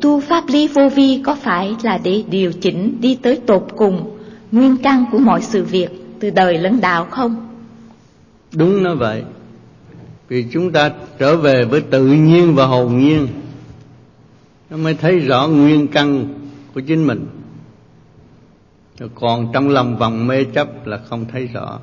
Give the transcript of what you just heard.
tu pháp lý vô vi có phải là để điều chỉnh đi tới tột cùng nguyên căn của mọi sự việc từ đời lẫn đạo không? Đúng nó vậy. Vì chúng ta trở về với tự nhiên và hồn nhiên, nó mới thấy rõ nguyên căn của chính mình còn trong lòng vòng mê chấp là không thấy rõ